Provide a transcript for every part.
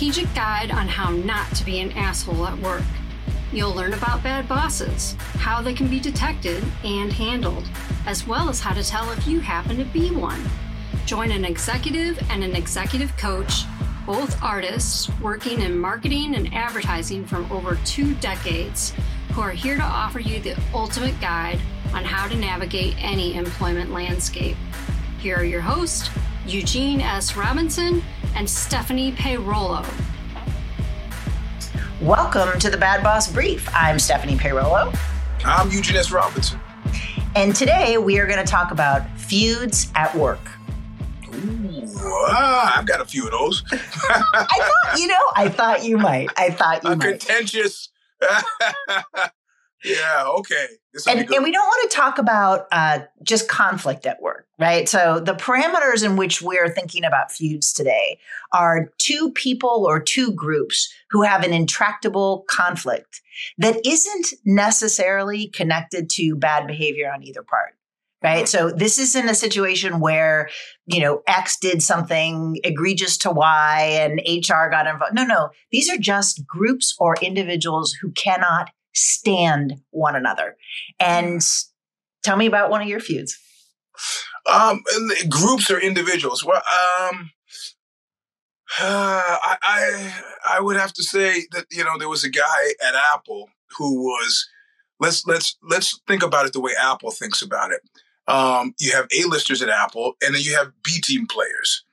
Strategic guide on how not to be an asshole at work. You'll learn about bad bosses, how they can be detected and handled, as well as how to tell if you happen to be one. Join an executive and an executive coach, both artists working in marketing and advertising from over two decades, who are here to offer you the ultimate guide on how to navigate any employment landscape. Here are your hosts, Eugene S. Robinson and Stephanie Payrollo. Welcome to the Bad Boss Brief. I'm Stephanie Payrollo. I'm Eugene S. Robinson. And today we are going to talk about feuds at work. Ooh, ah, I've got a few of those. I thought, you know, I thought you might. I thought you a might. contentious. yeah, okay. And, and, we don't want to talk about uh, just conflict at work, right? So the parameters in which we're thinking about feuds today are two people or two groups who have an intractable conflict that isn't necessarily connected to bad behavior on either part. Right. So this isn't a situation where, you know, X did something egregious to Y and HR got involved. No, no. These are just groups or individuals who cannot stand one another. And tell me about one of your feuds. Um, groups or individuals? Well, um, uh, I, I I would have to say that you know there was a guy at Apple who was let's let's let's think about it the way Apple thinks about it. Um, you have A-listers at Apple, and then you have B team players,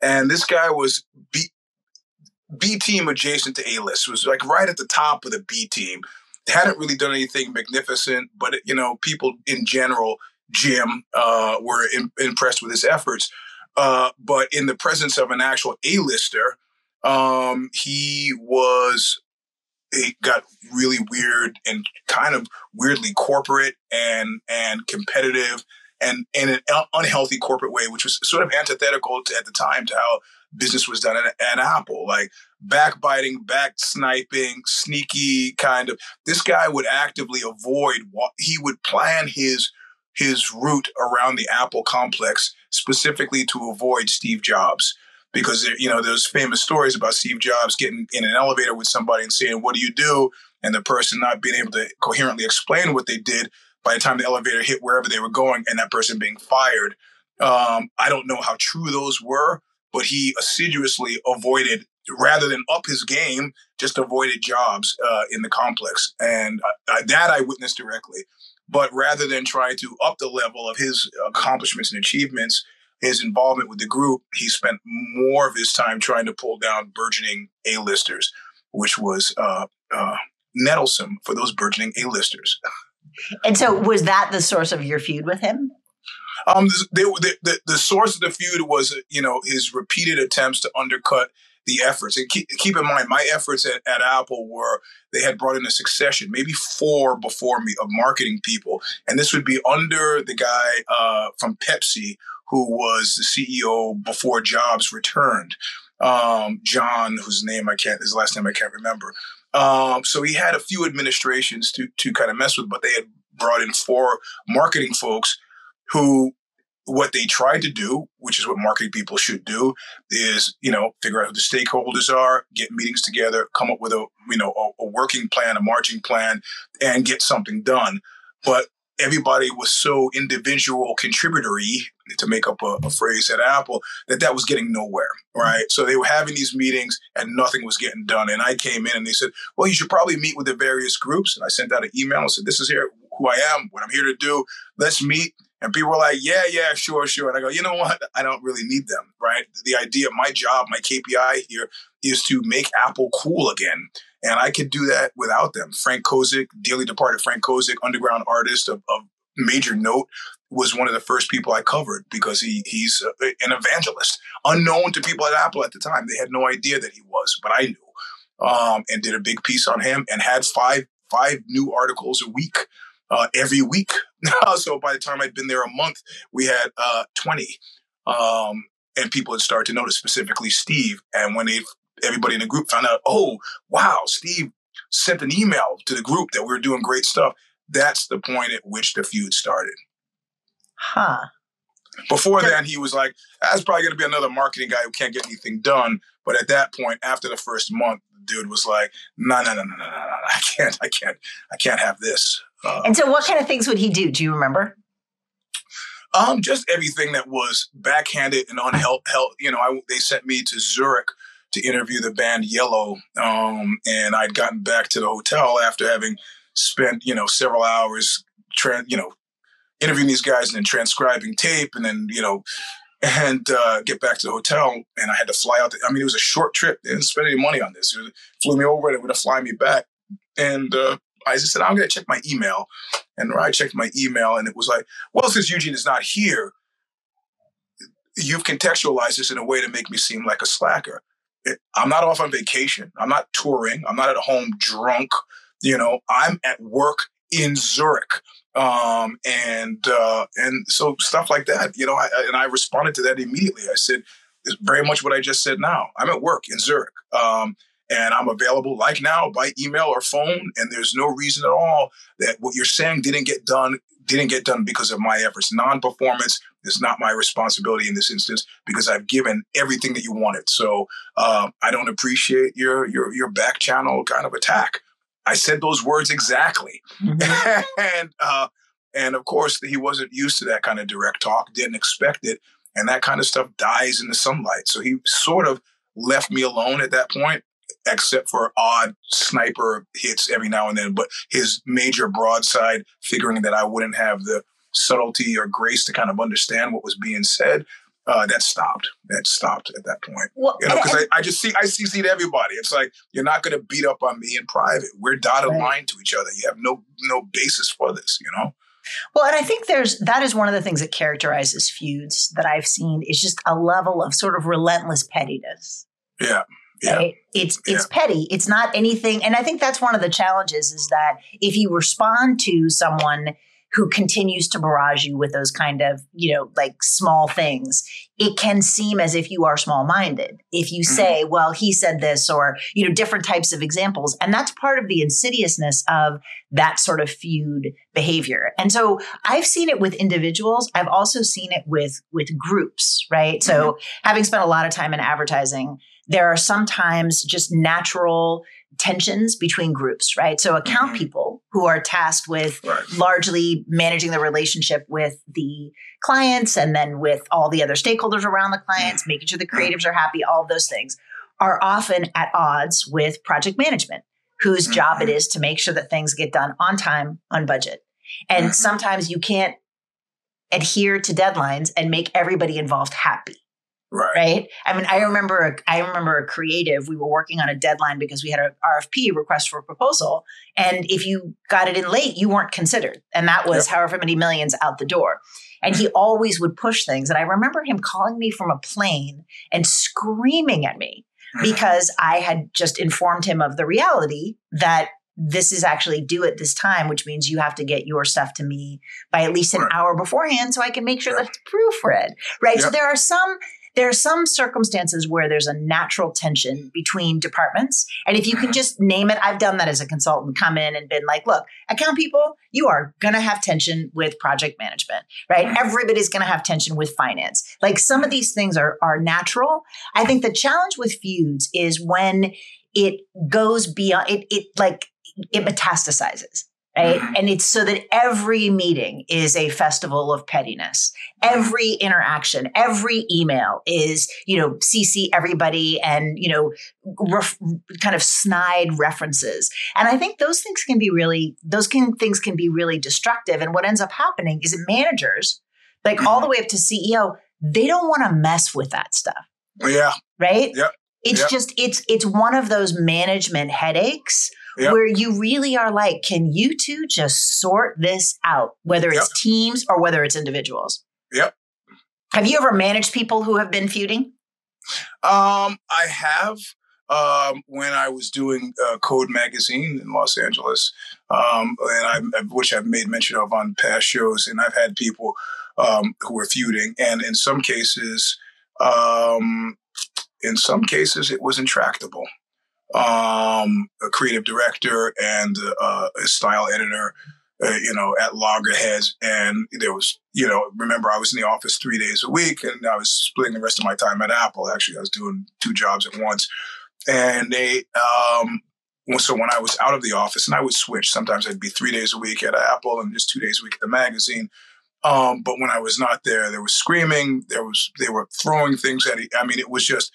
and this guy was B B team adjacent to A-list was like right at the top of the B team hadn't really done anything magnificent, but you know, people in general, Jim, uh, were in, impressed with his efforts. Uh, but in the presence of an actual A-lister, um, he was it got really weird and kind of weirdly corporate and and competitive and in an unhealthy corporate way, which was sort of antithetical to, at the time to how business was done at, at Apple. Like backbiting, back sniping, sneaky kind of. This guy would actively avoid what he would plan his his route around the Apple complex specifically to avoid Steve Jobs. Because you know, there's famous stories about Steve Jobs getting in an elevator with somebody and saying, "What do you do?" and the person not being able to coherently explain what they did by the time the elevator hit wherever they were going, and that person being fired. Um, I don't know how true those were, but he assiduously avoided rather than up his game, just avoided Jobs uh, in the complex, and uh, that I witnessed directly. But rather than trying to up the level of his accomplishments and achievements, his involvement with the group, he spent more of his time trying to pull down burgeoning A-listers, which was uh, uh nettlesome for those burgeoning A-listers. And so, was that the source of your feud with him? Um, they, the, the, the source of the feud was, you know, his repeated attempts to undercut the efforts. And keep, keep in mind, my efforts at, at, Apple were they had brought in a succession, maybe four before me, of marketing people. And this would be under the guy uh, from Pepsi who was the CEO before Jobs returned, um, John, whose name I can't, his last name I can't remember. Um, so he had a few administrations to to kind of mess with, but they had brought in four marketing folks who what they tried to do, which is what marketing people should do, is you know figure out who the stakeholders are, get meetings together, come up with a you know a, a working plan, a marching plan, and get something done. But everybody was so individual contributory to make up a, a, phrase at Apple that that was getting nowhere, right? So they were having these meetings and nothing was getting done. And I came in and they said, well, you should probably meet with the various groups. And I sent out an email and said, this is here who I am, what I'm here to do. Let's meet. And people were like, yeah, yeah, sure, sure. And I go, you know what? I don't really need them, right? The idea, my job, my KPI here is to make Apple cool again. And I could do that without them. Frank Kozik, dearly departed Frank Kozik, underground artist of, of major note, was one of the first people I covered because he he's an evangelist, unknown to people at Apple at the time. They had no idea that he was, but I knew, um, and did a big piece on him and had five five new articles a week, uh, every week. so by the time I'd been there a month, we had uh, twenty, um, and people had started to notice, specifically Steve. And when they everybody in the group found out, oh wow, Steve sent an email to the group that we were doing great stuff. That's the point at which the feud started. Huh. Before then, he was like, "That's probably going to be another marketing guy who can't get anything done." But at that point, after the first month, the dude was like, "No, no, no, no, no, no, I can't, I can't, I can't have this." Uh, and so, what kind of things would he do? Do you remember? Um, just everything that was backhanded and unhelp. Help, you know, I, they sent me to Zurich to interview the band Yello, um, and I'd gotten back to the hotel after having spent, you know, several hours, tra- you know, interviewing these guys and then transcribing tape, and then you know, and uh, get back to the hotel. And I had to fly out. To, I mean, it was a short trip. They didn't spend any money on this. It flew me over. And they were to fly me back, and uh, I just said, I'm going to check my email. And I checked my email and it was like, well, since Eugene is not here, you've contextualized this in a way to make me seem like a slacker. It, I'm not off on vacation. I'm not touring. I'm not at home drunk. You know, I'm at work in Zurich. Um, and, uh, and so stuff like that, you know, I, and I responded to that immediately. I said, it's very much what I just said now. I'm at work in Zurich. Um, and I'm available like now by email or phone. And there's no reason at all that what you're saying didn't get done didn't get done because of my efforts. Non-performance is not my responsibility in this instance because I've given everything that you wanted. So uh, I don't appreciate your your your back channel kind of attack. I said those words exactly, mm-hmm. and uh, and of course he wasn't used to that kind of direct talk. Didn't expect it, and that kind of stuff dies in the sunlight. So he sort of left me alone at that point except for odd sniper hits every now and then. But his major broadside, figuring that I wouldn't have the subtlety or grace to kind of understand what was being said, uh, that stopped. That stopped at that point. Well, you know, because I, I, just see I see everybody. It's like you're not going to beat up on me in private. We're dotted right. line to each other. You have no no basis for this. You know. Well, and I think there's that is one of the things that characterizes feuds that I've seen is just a level of sort of relentless pettiness. Yeah. Yeah. Right? It's it's yeah. petty. It's not anything. And I think that's one of the challenges is that if you respond to someone who continues to barrage you with those kind of, you know, like small things, it can seem as if you are small minded. If you mm-hmm. say, well, he said this, or, you know, different types of examples. And that's part of the insidiousness of that sort of feud behavior. And so I've seen it with individuals. I've also seen it with, with groups, right? Mm-hmm. So having spent a lot of time in advertising, there are sometimes just natural tensions between groups, right? So account mm-hmm. people who are tasked with right. largely managing the relationship with the clients and then with all the other stakeholders around the clients, mm-hmm. making sure the creatives are happy, all of those things are often at odds with project management, whose mm-hmm. job it is to make sure that things get done on time, on budget. And mm-hmm. sometimes you can't adhere to deadlines and make everybody involved happy. Right. right. I mean, I remember, a, I remember a creative. We were working on a deadline because we had an RFP request for a proposal, and if you got it in late, you weren't considered, and that was yep. however many millions out the door. And he always would push things. And I remember him calling me from a plane and screaming at me because I had just informed him of the reality that this is actually due at this time, which means you have to get your stuff to me by at least an right. hour beforehand so I can make sure that it's proofread. Right. Yep. So there are some there are some circumstances where there's a natural tension between departments. And if you can just name it, I've done that as a consultant, come in and been like, look, account people, you are going to have tension with project management, right? Everybody's going to have tension with finance. Like some of these things are, are natural. I think the challenge with feuds is when it goes beyond it, it like it metastasizes right? Mm-hmm. And it's so that every meeting is a festival of pettiness. Every interaction, every email is, you know, CC everybody and, you know, ref, kind of snide references. And I think those things can be really, those can, things can be really destructive. And what ends up happening is that managers, like mm-hmm. all the way up to CEO, they don't want to mess with that stuff. Yeah. Right? Yeah. It's yep. just it's it's one of those management headaches yep. where you really are like, can you two just sort this out, whether it's yep. teams or whether it's individuals? Yep. Have you ever managed people who have been feuding? Um, I have. Um, when I was doing uh, Code Magazine in Los Angeles, um, and I, which I've made mention of on past shows, and I've had people um, who were feuding, and in some cases, um, in some cases, it was intractable um, a creative director and uh, a style editor uh, you know, at loggerheads. And there was, you know, remember I was in the office three days a week and I was splitting the rest of my time at Apple. Actually, I was doing two jobs at once. And they, um, so when I was out of the office and I would switch, sometimes I'd be three days a week at Apple and just two days a week at the magazine. Um, but when I was not there, there was screaming. There was they were throwing things at. I mean, it was just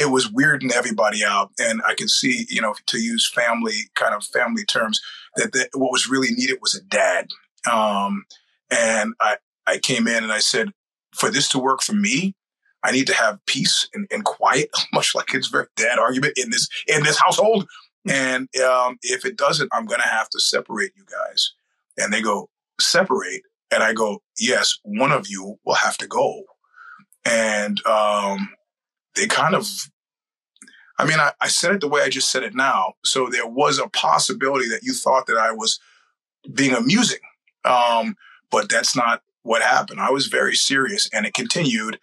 it was weirding everybody out. And I could see, you know, to use family kind of family terms, that, that what was really needed was a dad. Um, and I I came in and I said, for this to work for me, I need to have peace and, and quiet, much like it's very dad argument in this in this household. And um, if it doesn't, I'm going to have to separate you guys. And they go, separate. And I go, yes, one of you will have to go. And um, they kind of, I mean, I, I said it the way I just said it now. So there was a possibility that you thought that I was being amusing. Um, but that's not what happened. I was very serious and it continued.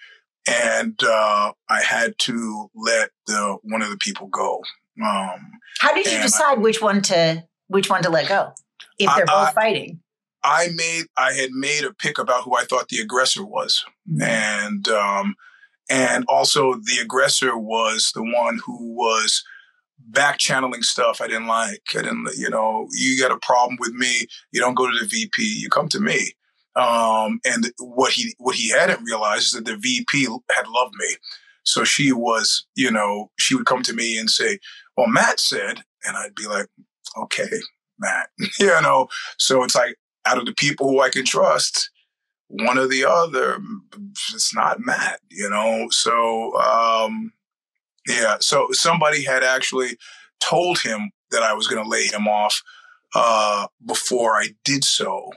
And uh, I had to let the one of the people go. Um, How did you decide I, which one to which one to let go if they're I, both fighting? I made I had made a pick about who I thought the aggressor was, mm-hmm. and um, and also the aggressor was the one who was back channeling stuff I didn't like. I didn't, you know, you got a problem with me, you don't go to the VP, you come to me. Um, and what he what he hadn't realized is that the VP had loved me. So she was, you know, she would come to me and say, "Well, Matt said," and I'd be like, "Okay, Matt," you know. So it's like out of the people who I can trust, one or the other. It's not Matt, you know. So um, yeah, so somebody had actually told him that I was going to lay him off uh, before I did so,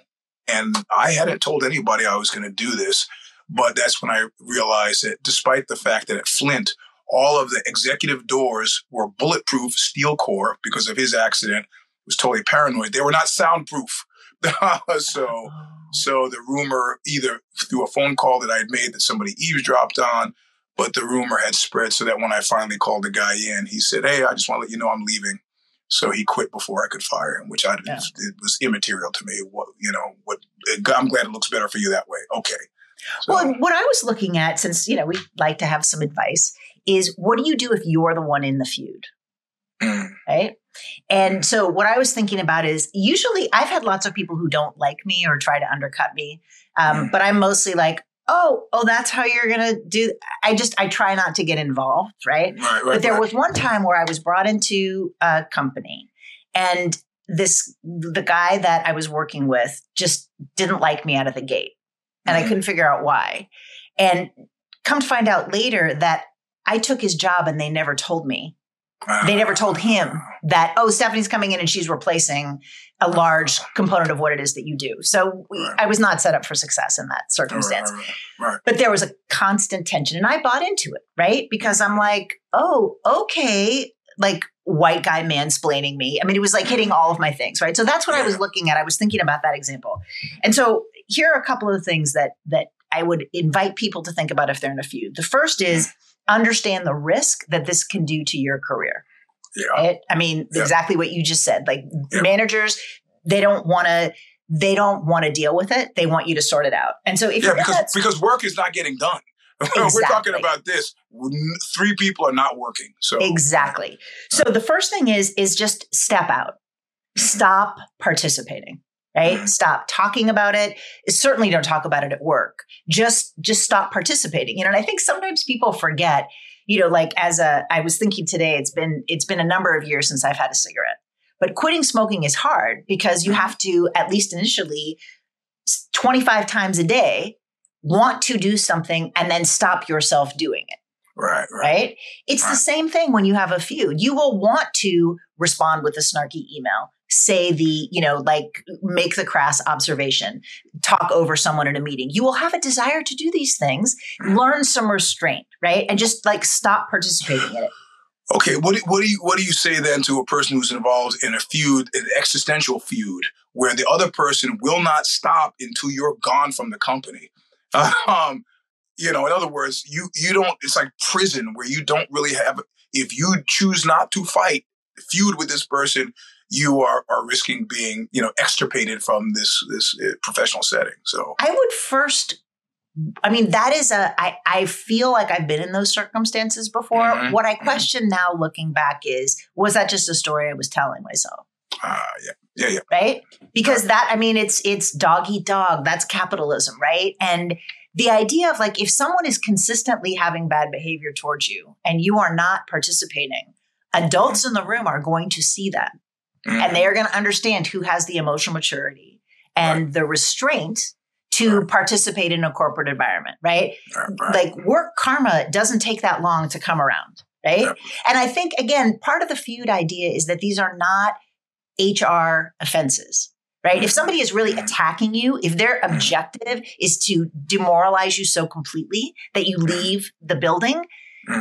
and I hadn't told anybody I was going to do this. But that's when I realized that, despite the fact that at Flynt, all of the executive doors were bulletproof steel core because of his accident, was totally paranoid. They were not soundproof. so, oh. So the rumor either through a phone call that I had made that somebody eavesdropped on, but the rumor had spread so that when I finally called the guy in, he said, "Hey, I just want to let you know I'm leaving." So he quit before I could fire him, which I yeah. it was immaterial to me. What you know, what I'm glad it looks better for you that way. Okay. So, well, what I was looking at, since you know we like to have some advice, is what do you do if you're the one in the feud? Mm. Right. And so what I was thinking about is usually I've had lots of people who don't like me or try to undercut me. Um, mm. But I'm mostly like, oh, oh, that's how you're going to do. I just, I try not to get involved. Right. right, right but there right. was one time where I was brought into a company and this, the guy that I was working with just didn't like me out of the gate and mm. I couldn't figure out why. And come to find out later that I took his job and they never told me they never told him that, oh, Stephanie's coming in and she's replacing a large component of what it is that you do. So we, I was not set up for success in that circumstance. Right, right, right. But there was a constant tension and I bought into it, right? Because I'm like, oh, okay. Like white guy mansplaining me. I mean, it was like hitting all of my things, right? So that's what. I was looking at. I was thinking about that example. And so here are a couple of things that that I would invite people to think about if they're in a feud. The first is understand the risk that this can do to your career. Yeah. Right? I mean, yeah. exactly what you just said. Like yeah. managers, they don't want to they don't want to deal with it. They want you to sort it out. And so if yeah, because because work is not getting done. Exactly. We're talking about this. Three people are not working. So exactly. So the first thing is is just step out. Mm-hmm. Stop participating right stop talking about it certainly don't talk about it at work just just stop participating you know and i think sometimes people forget you know like as a i was thinking today it's been it's been a number of years since i've had a cigarette but quitting smoking is hard because you mm-hmm. have to at least initially 25 times a day want to do something and then stop yourself doing it Right, right. Right? It's right. the same thing when you have a feud. You will want to respond with a snarky email say the, you know, like make the crass observation, talk over someone in a meeting. You will have a desire to do these things, learn some restraint, right? And just like stop participating in it. Okay, what do, what do you what do you say then to a person who's involved in a feud, an existential feud, where the other person will not stop until you're gone from the company? Um, you know, in other words, you you don't. It's like prison where you don't really have. If you choose not to fight, feud with this person, you are are risking being you know extirpated from this this uh, professional setting. So I would first I mean, that is a, I, I feel like I've been in those circumstances before. Mhm, What I mhm. question now looking back is, was that just a story I was telling myself? uh, yeah, yeah, yeah. Right? Because that, I mean, it's, it's dog eat dog. That's capitalism, right? And the idea of like, if someone is consistently having bad behavior towards you and you are not participating, adults in the room are going to see that and they mm. are going to understand who has the emotional maturity and the restraint to Right. participate in a corporate environment, right? Right, right. Like work karma doesn't take that long to come around, right? Yep. And I think again, part of the feud idea is that these are not HR offenses. Right. If mm. somebody is really mm. attacking you, if their objective is to demoralize you so completely that you leave the building,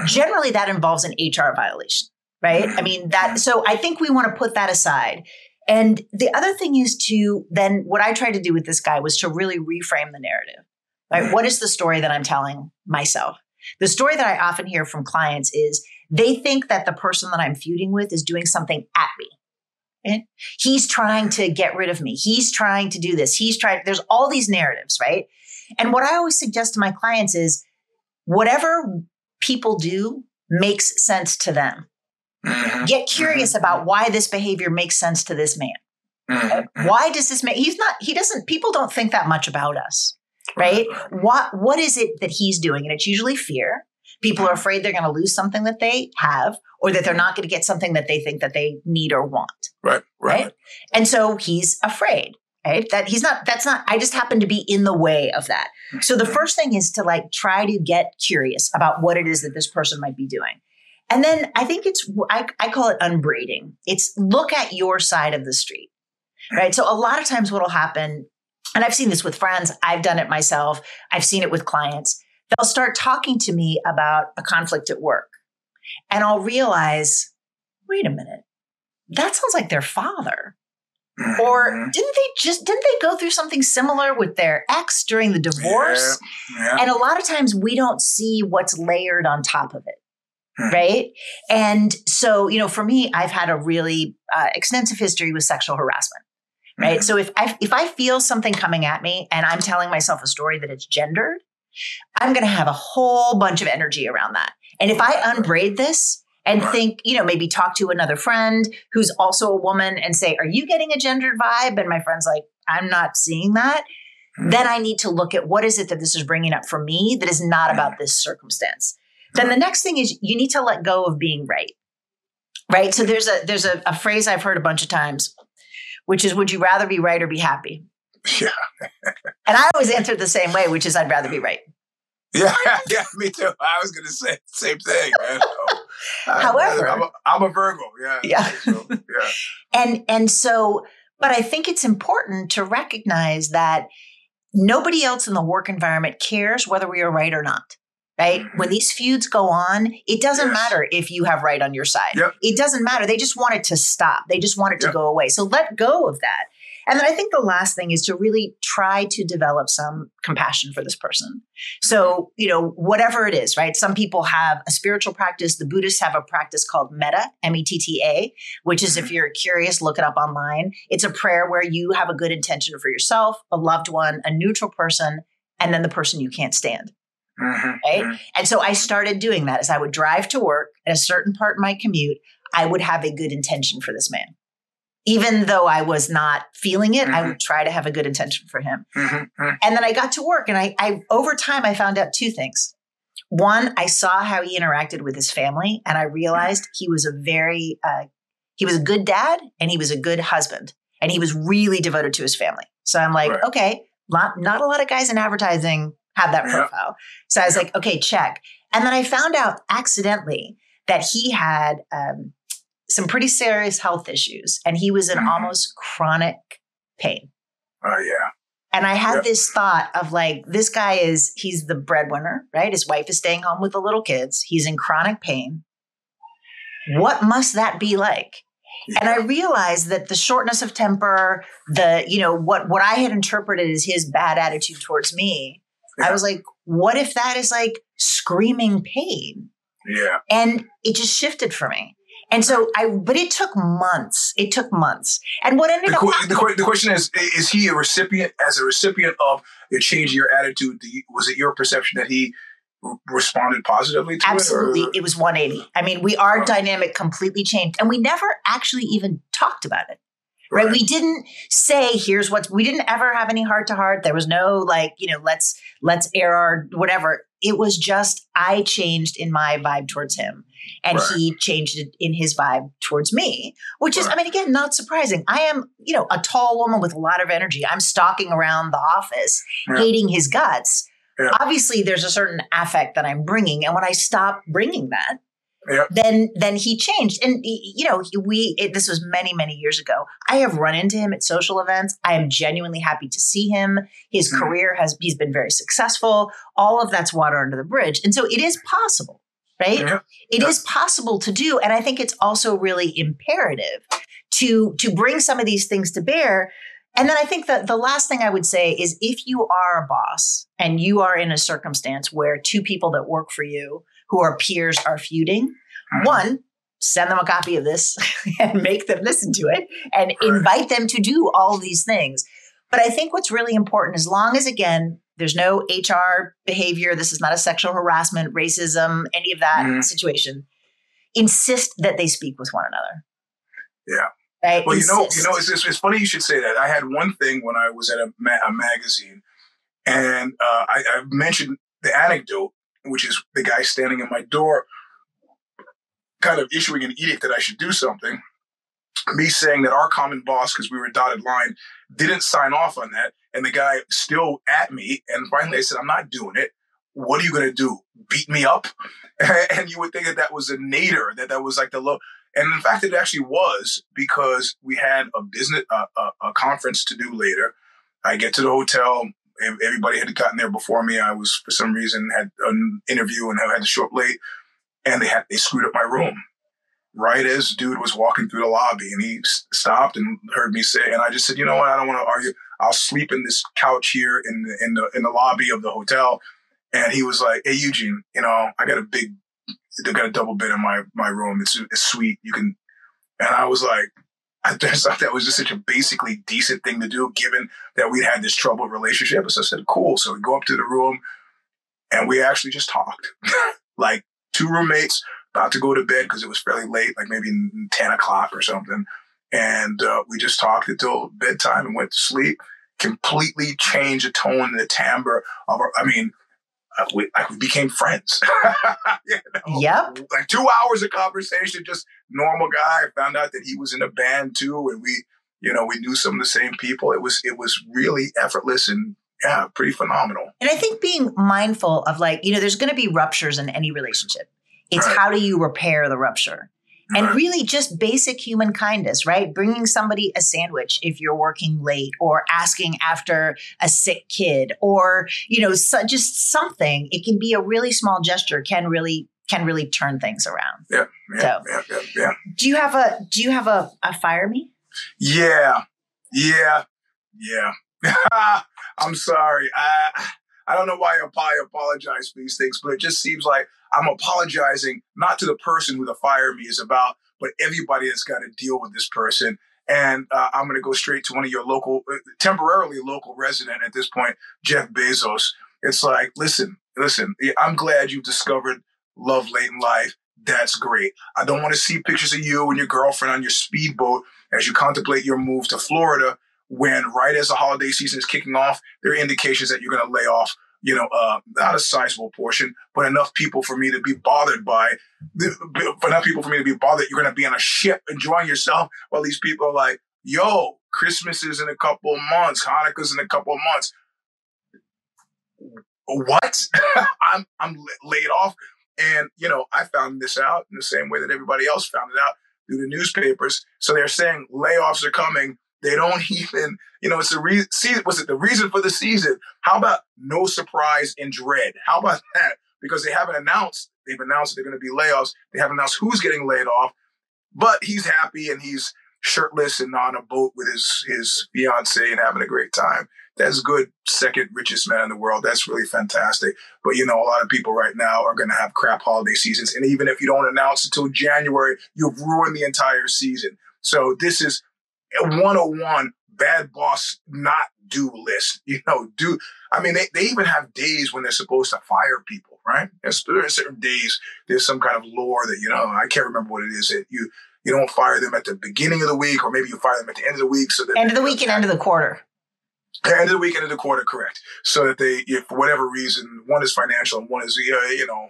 generally that involves an HR violation, right? I mean, that, so I think we want to put that aside. And the other thing is to then, what I tried to do with this guy was to really reframe the narrative, right? What is the story that I'm telling myself? The story that I often hear from clients is they think that the person that I'm feuding with is doing something at me. right? He's trying to get rid of me. He's trying to do this. He's trying, there's all these narratives, right? And what I always suggest to my clients is whatever people do makes sense to them. Mhm, Get curious about why this behavior makes sense to this man. mhm, mhm. Why does this make he's not he doesn't people don't think that much about us, right? What what is it that he's doing? And it's usually fear. People are afraid they're going to lose something that they have or that they're not going to get something that they think that they need or want. Right, right. Right. And so he's afraid, right? That he's not, that's not, I just happen to be in the way of that. So the first thing is to like try to get curious about what it is that this person might be doing. And then I think it's, I, I call it unbraiding. It's look at your side of the street, right? So a lot of times what'll happen, and I've seen this with friends, I've done it myself, I've seen it with clients. They'll start talking to me about a conflict at work. And I'll realize, wait a minute, that sounds like their father. Or Mhm. didn't they just didn't they go through something similar with their ex during the divorce? Yeah, yeah. And a lot of times we don't see what's layered on top of it. Right. And so, you know, for me, I've had a really uh, extensive history with sexual harassment. Right. Mhm. So if I, if I feel something coming at me and I'm telling myself a story that it's gendered, I'm going to have a whole bunch of energy around that. And if I unbraid this and think, you know, maybe talk to another friend who's also a woman and say, Are you getting a gendered vibe? And my friend's like, I'm not seeing that. Mhm. Then I need to look at what is it that this is bringing up for me that is not about this circumstance. Then the next thing is you need to let go of being right. Right. So there's a there's a, a phrase I've heard a bunch of times, which is would you rather be right or be happy? Yeah, And I always answer the same way, which is I'd rather be right. yeah, yeah. Me too. I was gonna say same thing, man. So, However- I'm a, I'm a Virgo. Yeah, Yeah. So, yeah. And and so, but I think it's important to recognize that nobody else in the work environment cares whether we are right or not. Right? When mm-hmm. these feuds go on, it doesn't Yes. matter if you have right on your side. Yep. It doesn't matter. They just want it to stop. They just want it to go away. So let go of that. And then I think the last thing is to really try to develop some compassion for this person. So, mm-hmm. you know, whatever it is, right? Some people have a spiritual practice. The Buddhists have a practice called metta, M E T T A, which is if mm-hmm. you're curious, look it up online. It's a prayer where you have a good intention for yourself, a loved one, a neutral person, and then the person you can't stand. Mhm, Right? mhm. And so I started doing that as I would drive to work at a certain part of my commute, I would have a good intention for this man. Even though I was not feeling it, I would try to have a good intention for him. Mhm, mhm. And then I got to work and I, I over time I found out two things. One, I saw how he interacted with his family and I realized he was a very uh, he was a good dad and he was a good husband and he was really devoted to his family. So I'm like, Right. okay, not, not a lot of guys in advertising have that Yeah. profile. So I was Yeah. like, okay, check. And then I found out accidentally that he had um, some pretty serious health issues and he was in Mhm. almost chronic pain. Oh yeah. And I had Yeah. this thought of like, this guy is, he's the breadwinner, right? His wife is staying home with the little kids. He's in chronic pain. What must that be like? And I realized that the shortness of temper, the, you know, what, what I had interpreted as his bad attitude towards me, I was like, what if that is like screaming pain? Yeah. And it just shifted for me. And so I, but it took months. It took months. And what ended the, up qu- the, the, question is: Is he a recipient? As a recipient of the change in your attitude, you, was it your perception that he responded positively to it? Absolutely. It, it, was 180. I mean, we our dynamic completely changed, and we never actually even talked about it. Right? right? We didn't say here's what we didn't ever have any heart to heart. There was no like, you know, let's let's air our whatever. It was just I changed in my vibe towards him and right. he changed it in his vibe towards me, which is, right. I mean, again, not surprising. I am, you know, a tall woman with a lot of energy. I'm stalking around the office, hating his guts. Yeah. Obviously, there's a certain affect that I'm bringing, and when I stop bringing that, Yep. then then he changed and you know we it, this was many many years ago i have run into him at social events i am genuinely happy to see him his mm-hmm. career has he's been very successful all of that's water under the bridge and so it is possible right. It yeah. is possible to do and i think it's also really imperative to to bring some of these things to bear and then I think that the last thing I would say is if you are a boss and you are in a circumstance where two people that work for you who are peers are feuding, mm-hmm. one, send them a copy of this and make them listen to it and invite them to do all these things. But I think what's really important, as long as again, there's no HR behavior, this is not a sexual harassment, racism, any of that mm-hmm. situation, insist that they speak with one another. Yeah. Right? Well, Insist. you know, you know, it's, it's, it's, funny you should say that. I had one thing when I was at a, ma- a magazine, and uh, I, I mentioned the anecdote, which is the guy standing at my door, kind of issuing an edict that I should do something. Me saying that our common boss, because we were a dotted line, didn't sign off on that, and the guy still at me. And finally, I said, "I'm not doing it. What are you going to do? Beat me up?" and you would think that that was a nader, that that was like the low. And in fact, it actually was because we had a business, uh, a, a, conference to do later. I get to the hotel. Everybody had gotten there before me. I was, for some reason, had an interview and I had to show up late. And they had, they screwed up my room. Right as dude was walking through the lobby and he stopped and heard me say, and I just said, you know what? I don't want to argue. I'll sleep in this couch here in the, in the, in the lobby of the hotel. And he was like, Hey, Eugene, you know, I got a big they got a double bed in my my room. It's it's sweet. You can, and I was like, I just thought that was just such a basically decent thing to do, given that we'd had this troubled relationship. So I said, cool. So we go up to the room, and we actually just talked, like two roommates about to go to bed because it was fairly late, like maybe ten o'clock or something. And uh, we just talked until bedtime and went to sleep. Completely changed the tone and the timbre of our. I mean, uh, we, we became friends. you know? Yep. Like two hours of conversation, just normal guy. I found out that he was in a band too, and we, you know, we knew some of the same people. It was it was really effortless and yeah, pretty phenomenal. And I think being mindful of like, you know, there's going to be ruptures in any relationship. It's right. how do you repair the rupture? and really just basic human kindness, right? Bringing somebody a sandwich if you're working late or asking after a sick kid or, you know, so just something. It can be a really small gesture can really can really turn things around. Yeah. yeah so, yeah, yeah. Do you have a do you have a, a fire me? Yeah. Yeah. Yeah. I'm sorry. I I don't know why I apologize for these things, but it just seems like I'm apologizing not to the person who the fire me is about, but everybody that's got to deal with this person. And uh, I'm going to go straight to one of your local, uh, temporarily local resident at this point, Jeff Bezos. It's like, listen, listen, I'm glad you discovered love late in life. That's great. I don't want to see pictures of you and your girlfriend on your speedboat as you contemplate your move to Florida when right as the holiday season is kicking off, there are indications that you're going to lay off you know, uh, not a sizable portion, but enough people for me to be bothered by, enough people for me to be bothered. You're going to be on a ship enjoying yourself while these people are like, yo, Christmas is in a couple of months, Hanukkah's in a couple of months. What? I'm, I'm laid off. And, you know, I found this out in the same way that everybody else found it out through the newspapers. So they're saying layoffs are coming they don't even, you know, it's the reason. Was it the reason for the season? How about no surprise and dread? How about that? Because they haven't announced. They've announced they're going to be layoffs. They haven't announced who's getting laid off, but he's happy and he's shirtless and on a boat with his his fiance and having a great time. That's good. Second richest man in the world. That's really fantastic. But you know, a lot of people right now are going to have crap holiday seasons, and even if you don't announce until January, you've ruined the entire season. So this is a 101 bad boss not do list. You know, do I mean they, they even have days when they're supposed to fire people, right? There's, there are certain days there's some kind of lore that you know I can't remember what it is that you you don't fire them at the beginning of the week or maybe you fire them at the end of the week so that end of the week and end of the quarter. End of the week, end of the quarter, correct. So that they, if for whatever reason, one is financial and one is, you know,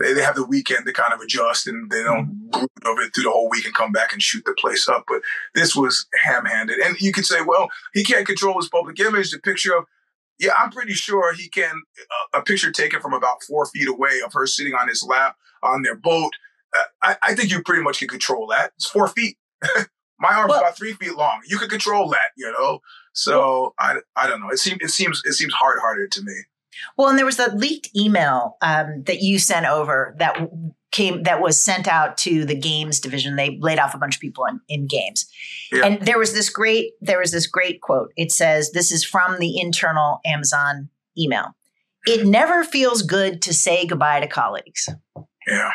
they, they have the weekend to kind of adjust and they don't brood over it through the whole week and come back and shoot the place up. But this was ham handed. And you could say, well, he can't control his public image. The picture of, yeah, I'm pretty sure he can, uh, a picture taken from about four feet away of her sitting on his lap on their boat. Uh, I, I, think you pretty much can control that. It's four feet. My arm's well, about three feet long. You can control that, you know. So I, I don't know. It seems it seems it seems hard hearted to me. Well, and there was that leaked email um, that you sent over that came that was sent out to the games division. They laid off a bunch of people in, in games, yeah. and there was this great there was this great quote. It says, "This is from the internal Amazon email. It never feels good to say goodbye to colleagues." Yeah.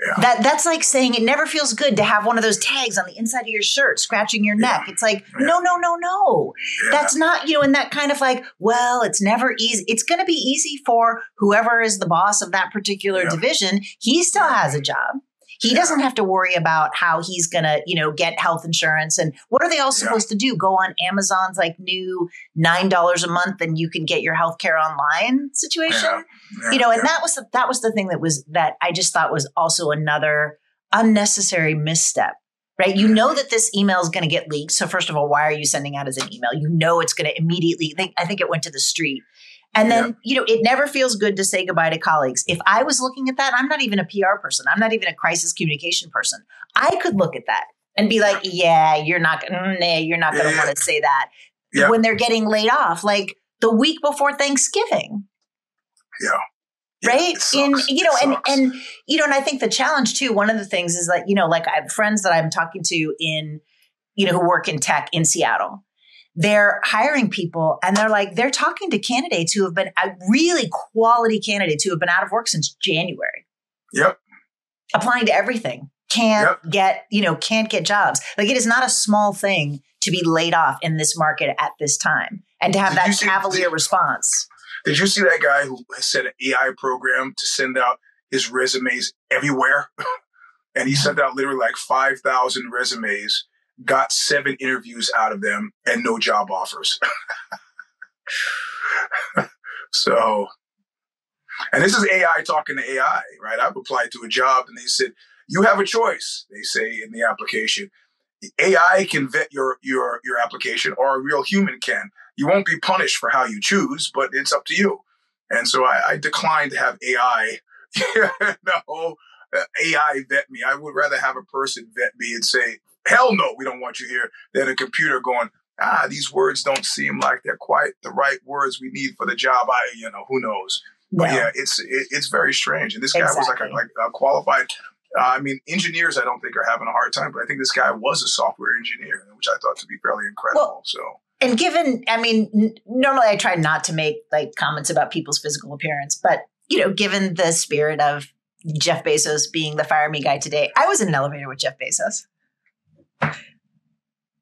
Yeah. That that's like saying it never feels good to have one of those tags on the inside of your shirt scratching your neck. Yeah. It's like yeah. no no no no. That's not you know and that kind of like well it's never easy. It's going to be easy for whoever is the boss of that particular division. He still has a job. He yeah. doesn't have to worry about how he's going to, you know, get health insurance. And what are they all supposed yeah. to do? Go on Amazon's like new $9 a month and you can get your health care online situation? Yeah. you know, and that was the, that was the thing that was that I just thought was also another unnecessary misstep right? You know that this email is going to get leaked. So first of all, why are you sending out as an email? You know it's going to immediately. I think it went to the street. And then, you know, it never feels good to say goodbye to colleagues. If I was looking at that, I'm not even a PR person. I'm not even a crisis communication person. I could look at that and be like, yeah, you're not, mm, nah, you're not going to want to say that yeah. when they're getting laid off, like the week before Thanksgiving. Yeah. yeah right in you know and and you know and i think the challenge too one of the things is that you know like i have friends that i'm talking to in you know who work in tech in seattle they're hiring people and they're like they're talking to candidates who have been uh, really quality candidates who have been out of work since January. Yep. Applying to everything. Can't yep. get, you know, can't get jobs. Like it is not a small thing to be laid off in this market at this time and to have did that see, cavalier did, response. Did you see that guy who set an AI program to send out his resumes everywhere? and he sent out literally like 5,000 resumes got seven interviews out of them and no job offers. so, and this is AI talking to AI, right? I've applied to a job and they said, you have a choice, they say in the application. AI can vet your your your application or a real human can. You won't be punished for how you choose, but it's up to you. And so I, I declined to have AI no AI vet me. I would rather have a person vet me and say, hell no, we don't want you here, than a computer going, ah, these words don't seem like they're quite the right words we need for the job. I, you know, who knows? But yeah, it's it, it's very strange. And this guy exactly. was like a, like a qualified. Uh, I mean, engineers, I don't think are having a hard time, but I think this guy was a software engineer, which I thought to be fairly incredible. Well, so. And given, I mean, n- normally I try not to make like comments about people's physical appearance, but you know, given the spirit of Jeff Bezos being the fire me guy today, I was in an elevator with Jeff Bezos.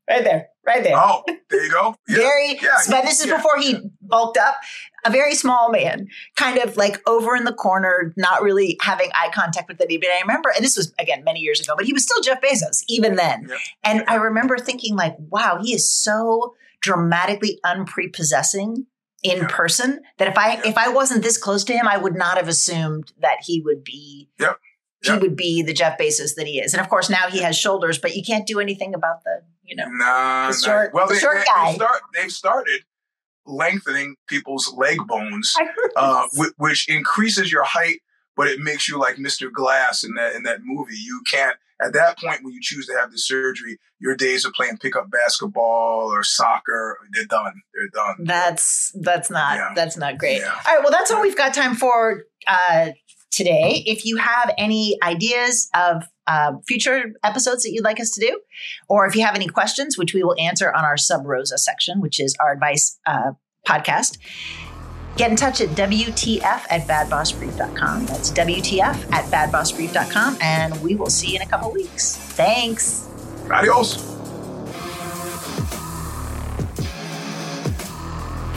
Right there, right there. Oh, there you go. Yeah. very, yeah, but this is yeah. before he bulked up. A very small man, kind of like over in the corner, not really having eye contact with anybody. I remember, and this was again many years ago, but he was still Jeff Bezos even then. And I remember thinking, like, wow, he is so dramatically unprepossessing in person that if I if I wasn't this close to him, I would not have assumed that he would be yep he yep. would be the Jeff Bezos that he is. And of course, now he has shoulders, but you can't do anything about the, you know, nah, the short, nah. well, the they, short they, guy. They've, start, they've started lengthening people's leg bones, uh, which increases your height, but it makes you like Mr. Glass in that in that movie. You can't at that point when you choose to have the surgery, your days of playing pickup basketball or soccer, they're done. They're done. That's that's not yeah. that's not great. Yeah. All right, well that's all we've got time for. Uh, today. If you have any ideas of uh, future episodes that you'd like us to do, or if you have any questions, which we will answer on our Sub Rosa section, which is our advice uh, podcast, get in touch at WTF at badbossbrief.com. That's WTF at badbossbrief.com. And we will see you in a couple weeks. Thanks. Adios.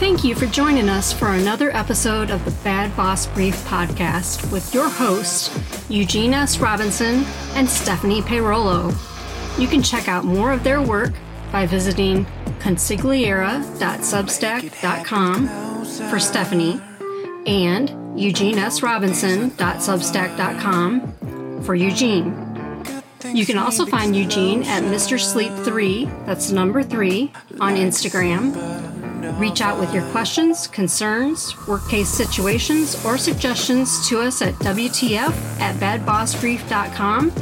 Thank you for joining us for another episode of the Bad Boss Brief podcast with your hosts, Eugene S. Robinson and Stephanie Payrolo. You can check out more of their work by visiting consigliera.substack.com for Stephanie and eugenesrobinson.substack.com for Eugene. You can also find Eugene at Mr. Sleep 3, that's number 3, on Instagram Reach out with your questions, concerns, work case situations, or suggestions to us at WTF at badbossbrief.com.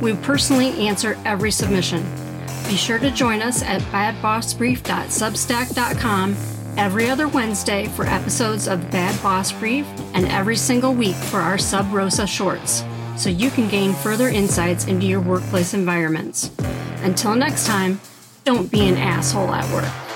We personally answer every submission. Be sure to join us at badbossbrief.substack.com every other Wednesday for episodes of Bad Boss Brief and every single week for our Sub Rosa shorts, so you can gain further insights into your workplace environments. Until next time, don't be an asshole at work.